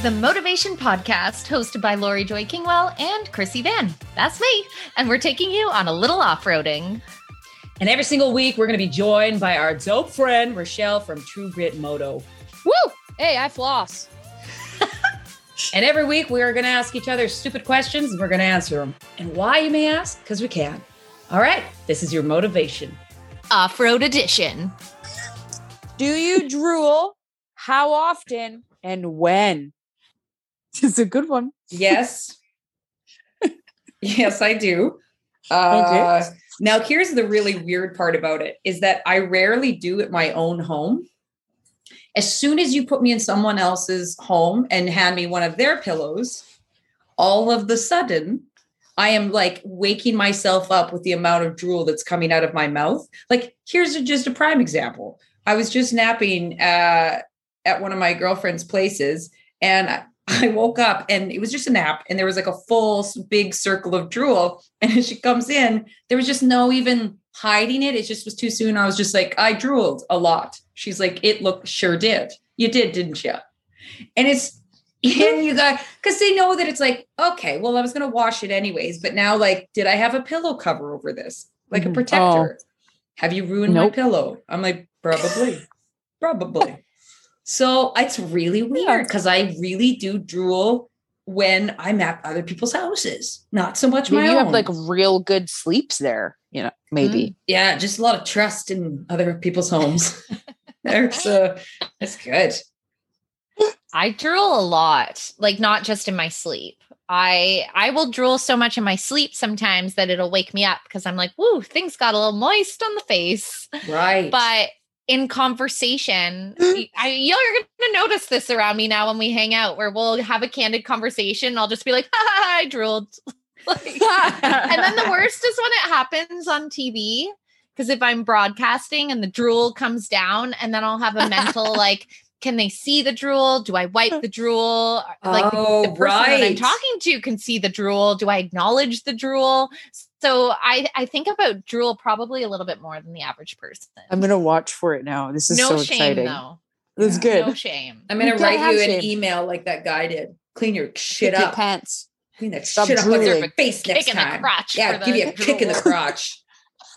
is the Motovation Podcast, hosted by Laurie Joy Kingwell and Krissy Vann. That's me. And we're taking you on a little off roading. And every single week, we're going to be joined by our dope friend, Richelle from True Grit Moto. Woo! Hey, I floss. and every week, we are going to ask each other stupid questions and we're going to answer them. And why, you may ask? Because we can. All right, this is your motivation. Off road edition. Do you drool? How often and when? It's a good one. Yes. yes, I do. Uh, okay. Now, here's the really weird part about it is that I rarely do at my own home. As soon as you put me in someone else's home and hand me one of their pillows, all of the sudden, I am like waking myself up with the amount of drool that's coming out of my mouth. Like, here's a, just a prime example. I was just napping uh, at one of my girlfriend's places, and I, woke up and it was just a nap, and there was like a full big circle of drool. And as she comes in, there was just no even hiding it. It just was too soon. I was just like, I drooled a lot. She's like, it looked sure did. You did, didn't you? And it's and you got because they know that it's like, okay, well, I was gonna wash it anyways, but now like, did I have a pillow cover over this? Like a mm-hmm. protector? Oh. Have you ruined nope. my pillow? I'm like, probably, probably. So it's really weird because I really do drool when I'm at other people's houses, not so much maybe my you own. have like real good sleeps there, you know, maybe. Mm, yeah, just a lot of trust in other people's homes. There's uh, that's good. I drool a lot, like not just in my sleep. I I will drool so much in my sleep sometimes that it'll wake me up because I'm like, woo, things got a little moist on the face. Right. But in conversation, hmm? I, you're going to notice this around me now when we hang out, where we'll have a candid conversation. I'll just be like, I drooled. like, and then the worst is when it happens on TV. Because if I'm broadcasting and the drool comes down, and then I'll have a mental like, can they see the drool? Do I wipe the drool? Like oh, the person right. that I'm talking to can see the drool. Do I acknowledge the drool? So I I think about drool probably a little bit more than the average person. I'm gonna watch for it now. This is no so shame, exciting. Though. This is good. No shame. I'm gonna you write you an email like that guy did. Clean your shit Pick up. Your pants. Clean that Stop shit up on your face next time. yeah, give you a drool. kick in the crotch.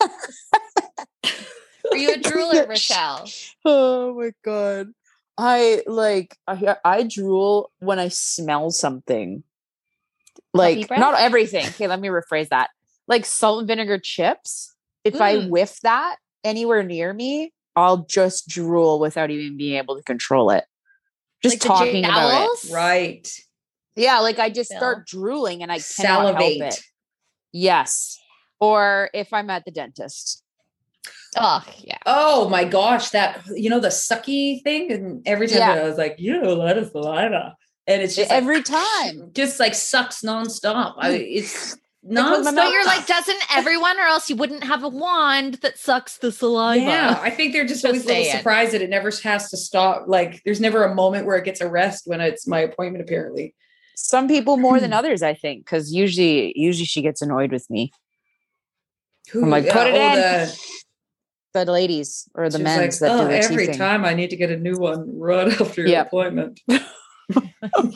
Are you a drooler, Richelle? Oh my god. I like I, I drool when I smell something. Like not everything. Okay, let me rephrase that. Like salt and vinegar chips. If mm. I whiff that anywhere near me, I'll just drool without even being able to control it. Just like talking about it. Right. Yeah, like I just start drooling and I cannot Salivate. help it. Yes. Or if I'm at the dentist. Oh yeah. Oh my gosh, that you know the sucky thing, and every time yeah. I was like, you know, a lot of saliva, and it's just every like, time, just like sucks nonstop. I, it's nonstop. But you're like, doesn't everyone, or else you wouldn't have a wand that sucks the saliva. Yeah, I think they're just, just always a little surprised that it never has to stop. Like, there's never a moment where it gets a rest when it's my appointment. Apparently, some people more than hmm. others, I think, because usually, usually she gets annoyed with me. Who, I'm like, put it oh, in. The, the ladies or the men like, that oh, do the every teething. time I need to get a new one right after your yep. appointment.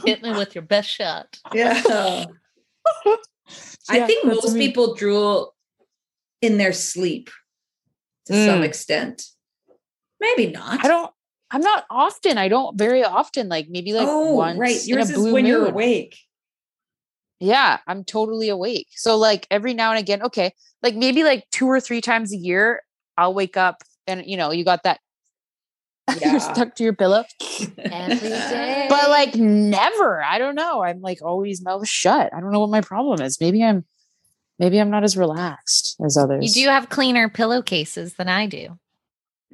Hit me with your best shot. Yeah. yeah I think most me. people drool in their sleep to mm. some extent. Maybe not. I don't. I'm not often. I don't very often. Like maybe like oh, once right. Yours in a blue is when moon. you're awake. Yeah, I'm totally awake. So like every now and again, okay, like maybe like two or three times a year, I'll wake up and you know, you got that yeah. you're stuck to your pillow every day. But like never. I don't know. I'm like always mouth shut. I don't know what my problem is. Maybe I'm maybe I'm not as relaxed as others. You do have cleaner pillowcases than I do.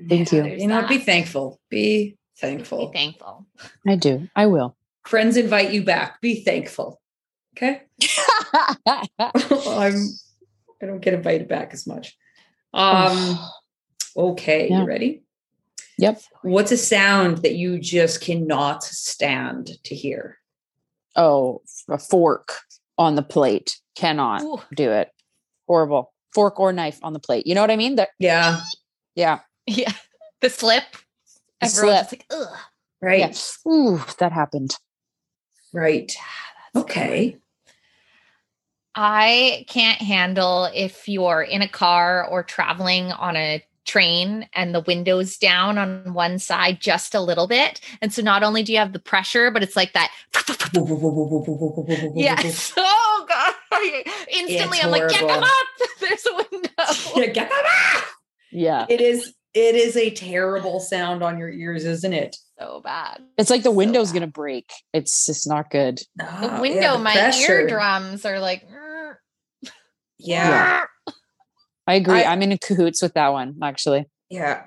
Thank yeah, you. You know, that. be thankful. Be thankful. Be thankful. I do. I will. Friends invite you back. Be thankful. Okay. I'm I don't get invited back as much. Um, okay, yeah. you ready? Yep. What's a sound that you just cannot stand to hear? Oh, a fork on the plate. Cannot Ooh. do it. Horrible. Fork or knife on the plate. You know what I mean? That yeah. Yeah. Yeah. The slip. The slip. Like, Ugh. Right. Yeah. Ooh, that happened. Right. Ah, okay. I can't handle if you're in a car or traveling on a train and the windows down on one side just a little bit. And so not only do you have the pressure, but it's like that. yes. Oh God. Instantly I'm like, get them up. There's a window. Yeah, get them up. Yeah. It is it is a terrible sound on your ears, isn't it? So bad. It's like the so window's bad. gonna break. It's just not good. Ah, the window, yeah, the my pressure. eardrums are like yeah. I agree. I, am in cahoots with that one, actually. Yeah.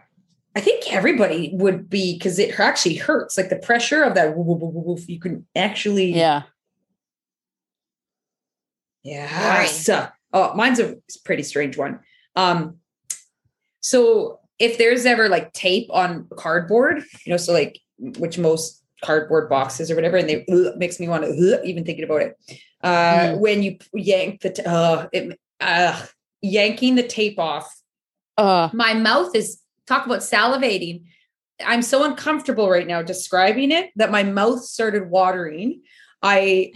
I think everybody would be because it actually hurts. Like the pressure of that woof, you can actually Yeah. Yeah. So, oh, mine's a pretty strange one. Um, so if there's ever like tape on cardboard, you know, so like which most cardboard boxes or whatever, and they uh, makes me want to uh, even thinking about it. Uh, mm. when you yank the, t- uh, it, uh, yanking the tape off. Uh, My mouth is talk about salivating. I'm so uncomfortable right now describing it that my mouth started watering. I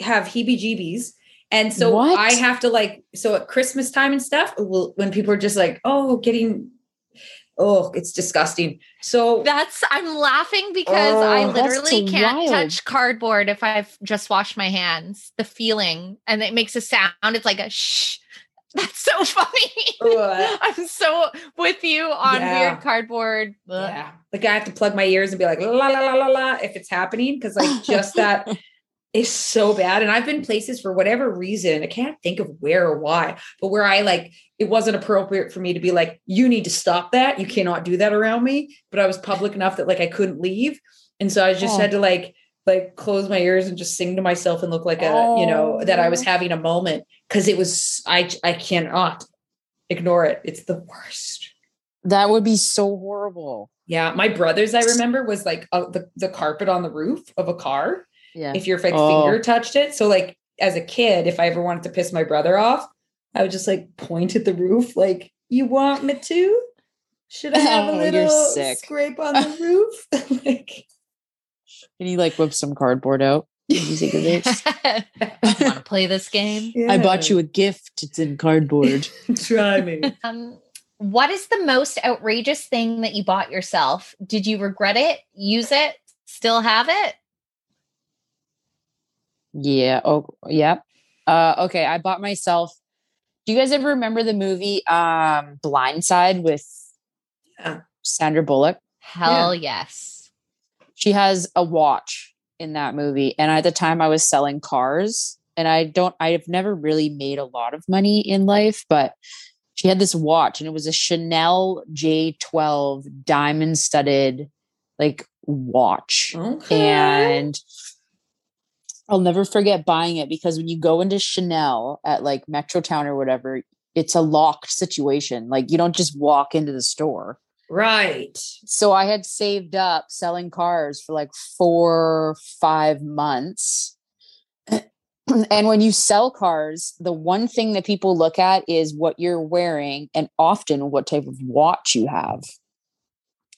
have heebie jeebies. And so what? I have to like, so at Christmas time and stuff, when people are just like, oh, getting, oh, it's disgusting. So that's, I'm laughing because oh, I literally can't wild. touch cardboard if I've just washed my hands. The feeling and it makes a sound. It's like a shh that's so funny. I'm so with you on yeah. weird cardboard. Yeah. Like I have to plug my ears and be like, la la la la la if it's happening. Cause like just that is so bad. And I've been places for whatever reason. I can't think of where or why, but where I like it wasn't appropriate for me to be like, you need to stop that. You cannot do that around me. But I was public enough that like I couldn't leave. And so I just oh. had to like like close my ears and just sing to myself and look like a oh. you know that I was oh. having a moment because it was I I cannot ignore it. It's the worst. That would be so horrible. Yeah, my brother's I remember was like uh, the the carpet on the roof of a car. Yeah, if your like, oh. finger touched it. So like as a kid, if I ever wanted to piss my brother off, I would just like point at the roof, like, "You want me to? Should I have a oh, little scrape on the roof?" like can you like whip some cardboard out? Music of this. Want to play this game? Yeah. I bought you a gift. It's in cardboard. Try me. Um, what is the most outrageous thing that you bought yourself? Did you regret it? Use it? Still have it? Yeah. Oh, yeah. Uh, okay. I bought myself. Do you guys ever remember the movie um, Blindside with yeah. Sandra Bullock? Hell yeah. yes she has a watch in that movie. And at the time I was selling cars and I don't, I've never really made a lot of money in life, but she had this watch and it was a Chanel J12 diamond studded like watch. Okay. And I'll never forget buying it because when you go into Chanel at like Metrotown or whatever, it's a locked situation. Like you don't just walk into the store. Right. So I had saved up selling cars for like four, five months. and when you sell cars, the one thing that people look at is what you're wearing and often what type of watch you have.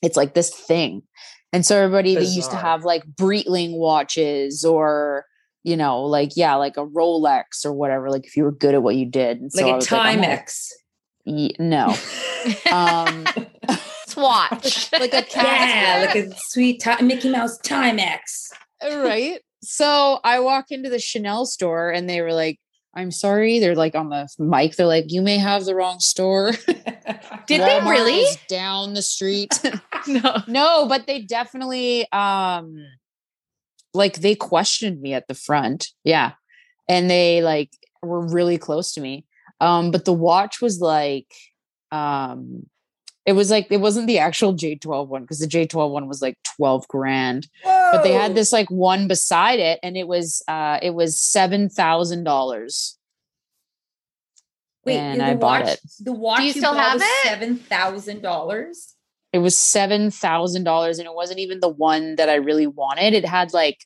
It's like this thing. And so everybody Bizarre. they used to have like Breitling watches or you know, like yeah, like a Rolex or whatever. Like if you were good at what you did, and like so a Timex. Like, no, um, watch. like a cat. Yeah, like a sweet t- Mickey Mouse Timex. Right. So I walk into the Chanel store and they were like, I'm sorry. They're like on the mic. They're like, you may have the wrong store. Did they really? Down the street. no. No, but they definitely um like they questioned me at the front. Yeah. And they like were really close to me. Um, but the watch was like um it was like it wasn't the actual J12 one because the J12 one was like 12 grand. Whoa. But they had this like one beside it and it was uh it was $7,000. Wait, and I bought it. The watch Do you, you still have it? Seven thousand dollars. It was seven thousand dollars, and it wasn't even the one that I really wanted. It had like,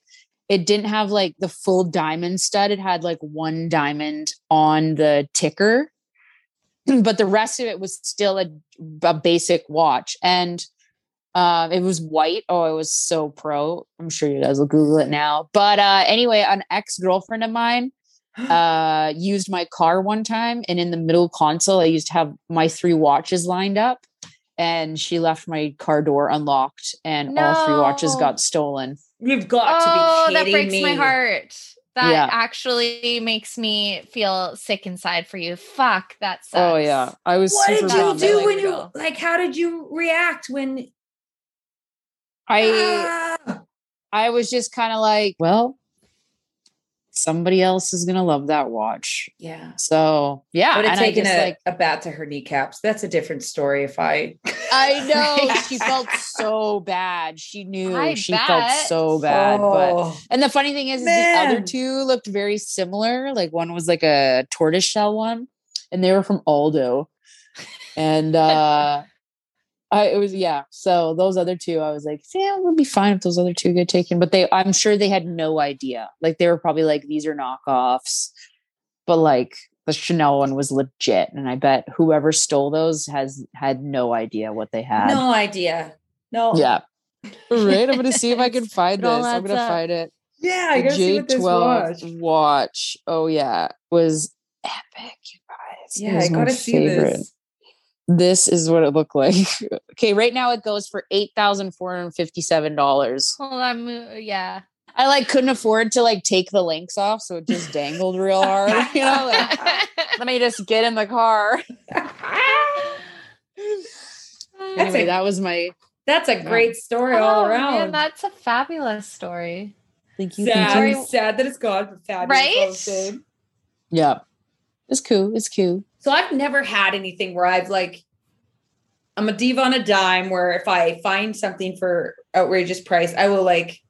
it didn't have like the full diamond stud. It had like one diamond on the ticker, but the rest of it was still a, a basic watch. And Um, it was white. Oh, it was so pro. I'm sure you guys will Google it now. But uh, anyway, an ex girlfriend of mine uh, used my car one time, and in the middle console, I used to have my three watches lined up, and she left my car door unlocked, and no. all three watches got stolen. You've got oh, to be kidding that breaks me. my heart. That yeah. actually makes me feel sick inside for you. Fuck, that oh, sucks. Oh yeah, I was. What did you do when you like? How did you react when I ah. I was just kind of like, well, somebody else is gonna love that watch. Yeah. So yeah, would have taken a, like, a bat to her kneecaps. That's a different story. If I, I know she felt so bad. She knew I she bet. felt so bad. Oh, but and the funny thing is, is, the other two looked very similar. Like one was like a tortoise shell one, and they were from Aldo, and uh I, it was yeah. So those other two, I was like, yeah, we'll be fine if those other two get taken. But they, I'm sure they had no idea. Like they were probably like, these are knockoffs. But like the Chanel one was legit, and I bet whoever stole those has had no idea what they had. No idea. No. Yeah. right. I'm gonna see if I can find this. I'm gonna up. find it. Yeah, I gotta see what this watch. watch. Oh yeah, was epic, you guys. Yeah, I gotta see favorite. this this is what it looked like. okay, right now it goes for eight thousand four hundred fifty-seven dollars. Hold on, yeah. I like couldn't afford to like take the links off, so it just dangled real hard. You know, like, let me just get in the car. anyway, a, that was my. That's a great story oh, all around. Man, that's a fabulous story. Thank you. Sad, thank you. sad that it's gone, but fabulous. Right? Yeah, it's cool. It's cool. So I've never had anything where I've like, I'm a diva on a dime where if I find something for outrageous price, I will like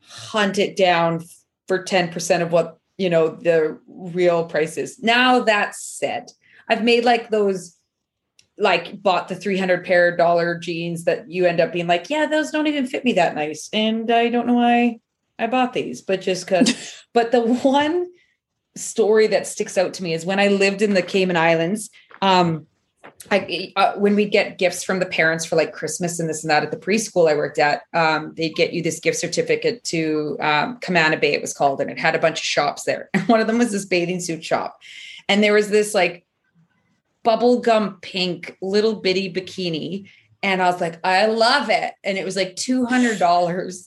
hunt it down for 10% of what, you know, the real price is. Now that's said, I've made like those like bought the 300 pair dollar jeans that you end up being like, yeah, those don't even fit me that nice. And I don't know why I bought these, but just cause, but the one story that sticks out to me is when I lived in the Cayman Islands. Um, I, uh, when we'd get gifts from the parents for like Christmas and this and that at the preschool I worked at, um, they'd get you this gift certificate to um, Camana Bay, it was called, and it had a bunch of shops there. And one of them was this bathing suit shop. And there was this like bubblegum pink little bitty bikini. And I was like, I love it. And it was like $200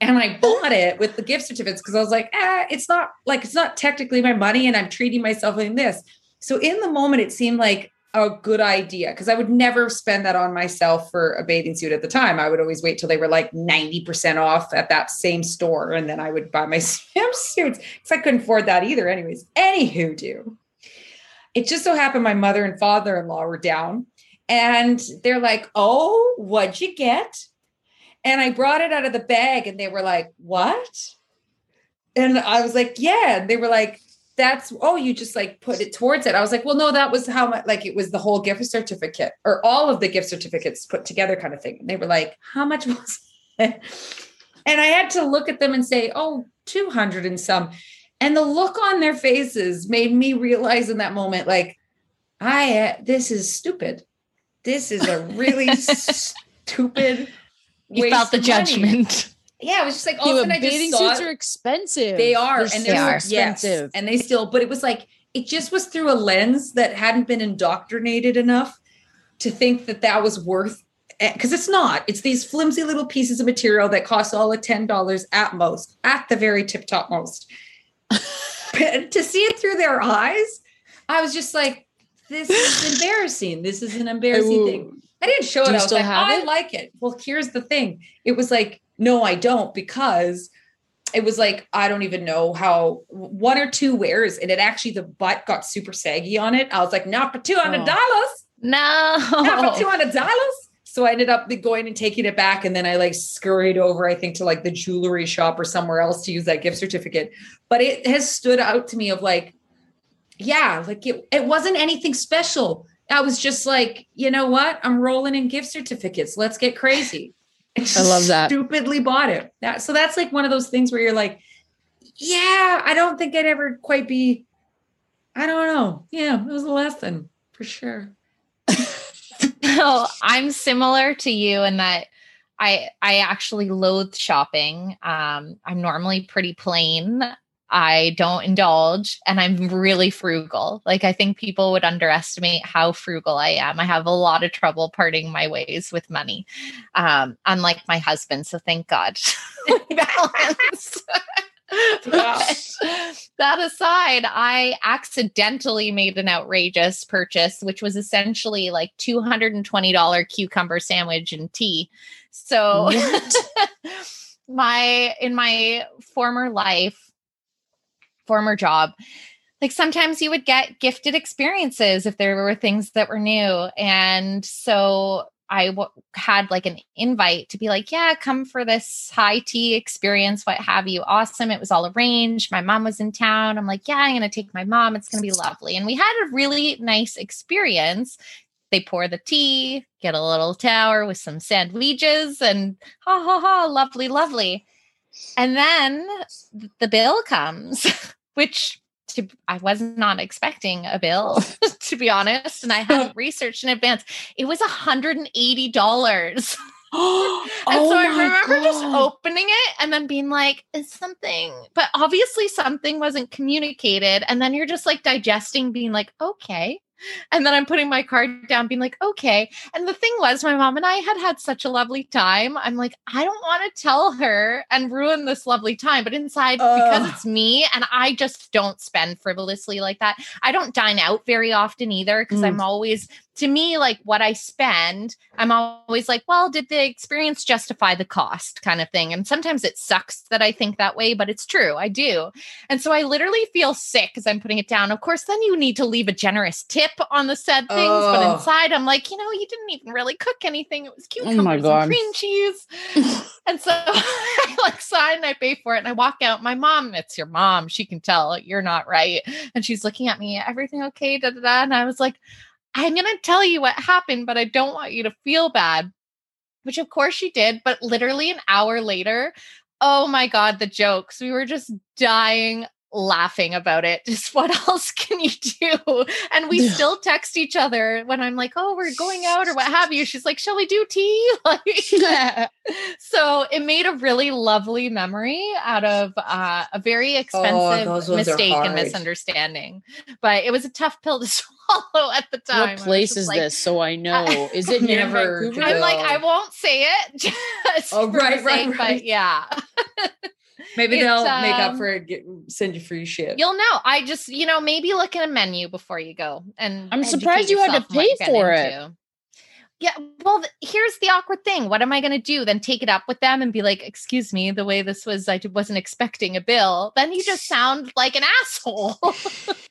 and I bought it with the gift certificates because I was like, ah, it's not like it's not technically my money, and I'm treating myself in this. So in the moment, it seemed like a good idea because I would never spend that on myself for a bathing suit at the time. I would always wait till they were like 90% off at that same store and then I would buy my swimsuits because I couldn't afford that either. Anyways, anywho, do. It just so happened my mother and father in law were down and they're like, Oh, what'd you get? And I brought it out of the bag and they were like, What? And I was like, Yeah. And they were like, That's, oh, you just like put it towards it. I was like, Well, no, that was how much, like it was the whole gift certificate or all of the gift certificates put together kind of thing. And they were like, How much was it? And I had to look at them and say, Oh, 200 and some. And the look on their faces made me realize in that moment, like, I, uh, this is stupid. This is a really stupid you felt the judgment. Yeah, it was just like all of a sudden I bathing suits are expensive. They are, They're and they are expensive, yes, and they still. But it was like it just was through a lens that hadn't been indoctrinated enough to think that that was worth. Because it's not. It's these flimsy little pieces of material that cost all of ten dollars at most, at the very tip top most. to see it through their eyes, I was just like, "This is embarrassing. This is an embarrassing Ooh. thing." I didn't show Do it. I was like, I like it. Well, here's the thing. It was like, no, I don't, because it was like, I don't even know how one or two wears. And it actually, the butt got super saggy on it. I was like, not for $200. Oh. No. Not for $200. So I ended up going and taking it back. And then I like scurried over, I think, to like the jewelry shop or somewhere else to use that gift certificate. But it has stood out to me of like, yeah, like it, it wasn't anything special I was just like, you know what? I'm rolling in gift certificates. Let's get crazy. I love that. Stupidly bought it. That, so that's like one of those things where you're like, yeah, I don't think I'd ever quite be. I don't know. Yeah, it was a lesson for sure. well, I'm similar to you in that I I actually loathe shopping. Um, I'm normally pretty plain. I don't indulge and I'm really frugal. Like I think people would underestimate how frugal I am. I have a lot of trouble parting my ways with money. Um, unlike my husband, so thank God. Balance. that aside, I accidentally made an outrageous purchase, which was essentially like $220 cucumber sandwich and tea. So my in my former life, former job, like sometimes you would get gifted experiences if there were things that were new. And so I w- had like an invite to be like, yeah, come for this high tea experience, what have you. Awesome. It was all arranged. My mom was in town. I'm like, yeah, I'm going to take my mom. It's going to be lovely. And we had a really nice experience. They pour the tea, get a little tower with some sandwiches, and ha ha ha, lovely, lovely. And then the bill comes. which to, I was not expecting a bill, to be honest. And I hadn't researched in advance. It was $180. and so oh I remember God. just opening it and then being like, is something, but obviously something wasn't communicated. And then you're just like digesting, being like, okay. And then I'm putting my card down, being like, okay. And the thing was, my mom and I had had such a lovely time. I'm like, I don't want to tell her and ruin this lovely time. But inside, because it's me and I just don't spend frivolously like that. I don't dine out very often either because mm. I'm always to me, like what I spend, I'm always like, well, did the experience justify the cost kind of thing? And sometimes it sucks that I think that way, but it's true. I do. And so I literally feel sick as I'm putting it down. Of course, then you need to leave a generous tip on the said things. Oh. But inside, I'm like, you know, you didn't even really cook anything. It was cucumbers oh and cream cheese. and so I like sign and I pay for it and I walk out. My mom, it's your mom. She can tell you're not right. And she's looking at me, everything okay? Da, da, da. And I was like, I'm going to tell you what happened, but I don't want you to feel bad. Which, of course, she did. But literally an hour later, oh my God, the jokes. We were just dying laughing about it. Just what else can you do? And we yeah. still text each other when I'm like, oh, we're going out or what have you. She's like, shall we do tea? Like, so it made a really lovely memory out of uh, a very oh, expensive oh, mistake and misunderstanding. But it was a tough pill to swallow at the time. What place is like, this? So I know. Is it never? I'm like, I won't say it. Just oh, right, right, right. But yeah. Maybe it, they'll um, make up um, for it, get, send you free shit. You'll know. I just, you know, maybe look at a menu before you go. And I'm surprised you had to pay for it. Yeah. Well, th- here's the awkward thing. What am I going to do? Then take it up with them and be like, excuse me, the way this was, I wasn't expecting a bill. Then you just sound like an asshole.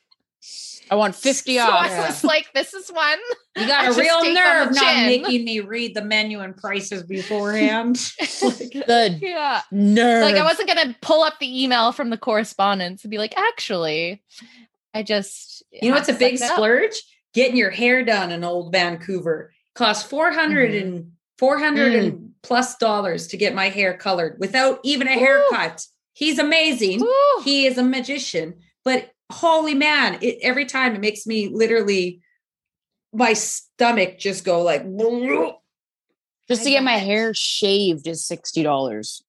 I want 50 so off. I was like, this is one. You got a real nerve not making me read the menu and prices beforehand. like, the yeah. nerve. Like I wasn't gonna pull up the email from the correspondence and be like, actually, I just You know what's a big splurge? Getting your hair done in old Vancouver. Cost 400 mm-hmm. and 400 mm. and plus dollars to get my hair colored without even a haircut. He's amazing. Ooh. He is a magician. But holy man, it, every time it makes me literally my stomach just go like just to get my hair shaved is sixty dollars.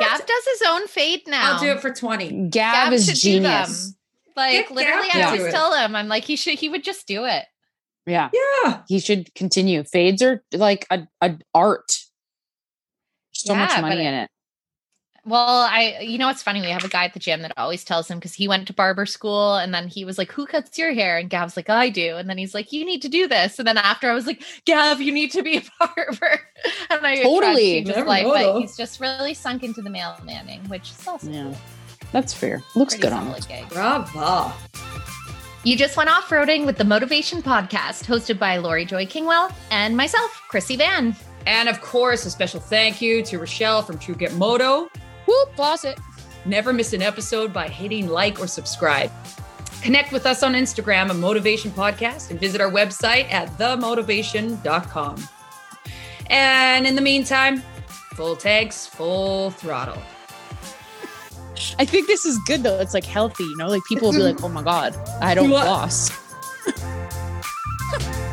Gav does his own fade now. I'll do it for twenty. Gav, Gav is genius. Like Get literally, Gav I always tell him, I'm like, he should, he would just do it. Yeah, yeah. He should continue. Fades are like a, a art. So yeah, much money in it. Well, I, you know, it's funny. We have a guy at the gym that always tells him because he went to barber school and then he was like, Who cuts your hair? And Gav's like, I do. And then he's like, You need to do this. And then after I was like, Gav, you need to be a barber. and I totally his life, but he's just really sunk into the male manning, which is also yeah. Cool. That's fair. Looks Pretty good on it. Bravo. You just went off roading with the Motovation Podcast, hosted by Laurie Joy Kingwell and myself, Krissy Vann. And of course, a special thank you to Richelle from True Grit Moto Whoop, boss it. Never miss an episode by hitting like or subscribe. Connect with us on Instagram, a motivation podcast, and visit our website at themotivation.com. And in the meantime, full tanks, full throttle. I think this is good though. It's like healthy, you know? Like people will be like, oh my God, I don't floss.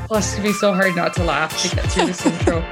Plus, to be so hard not to laugh to get through this intro.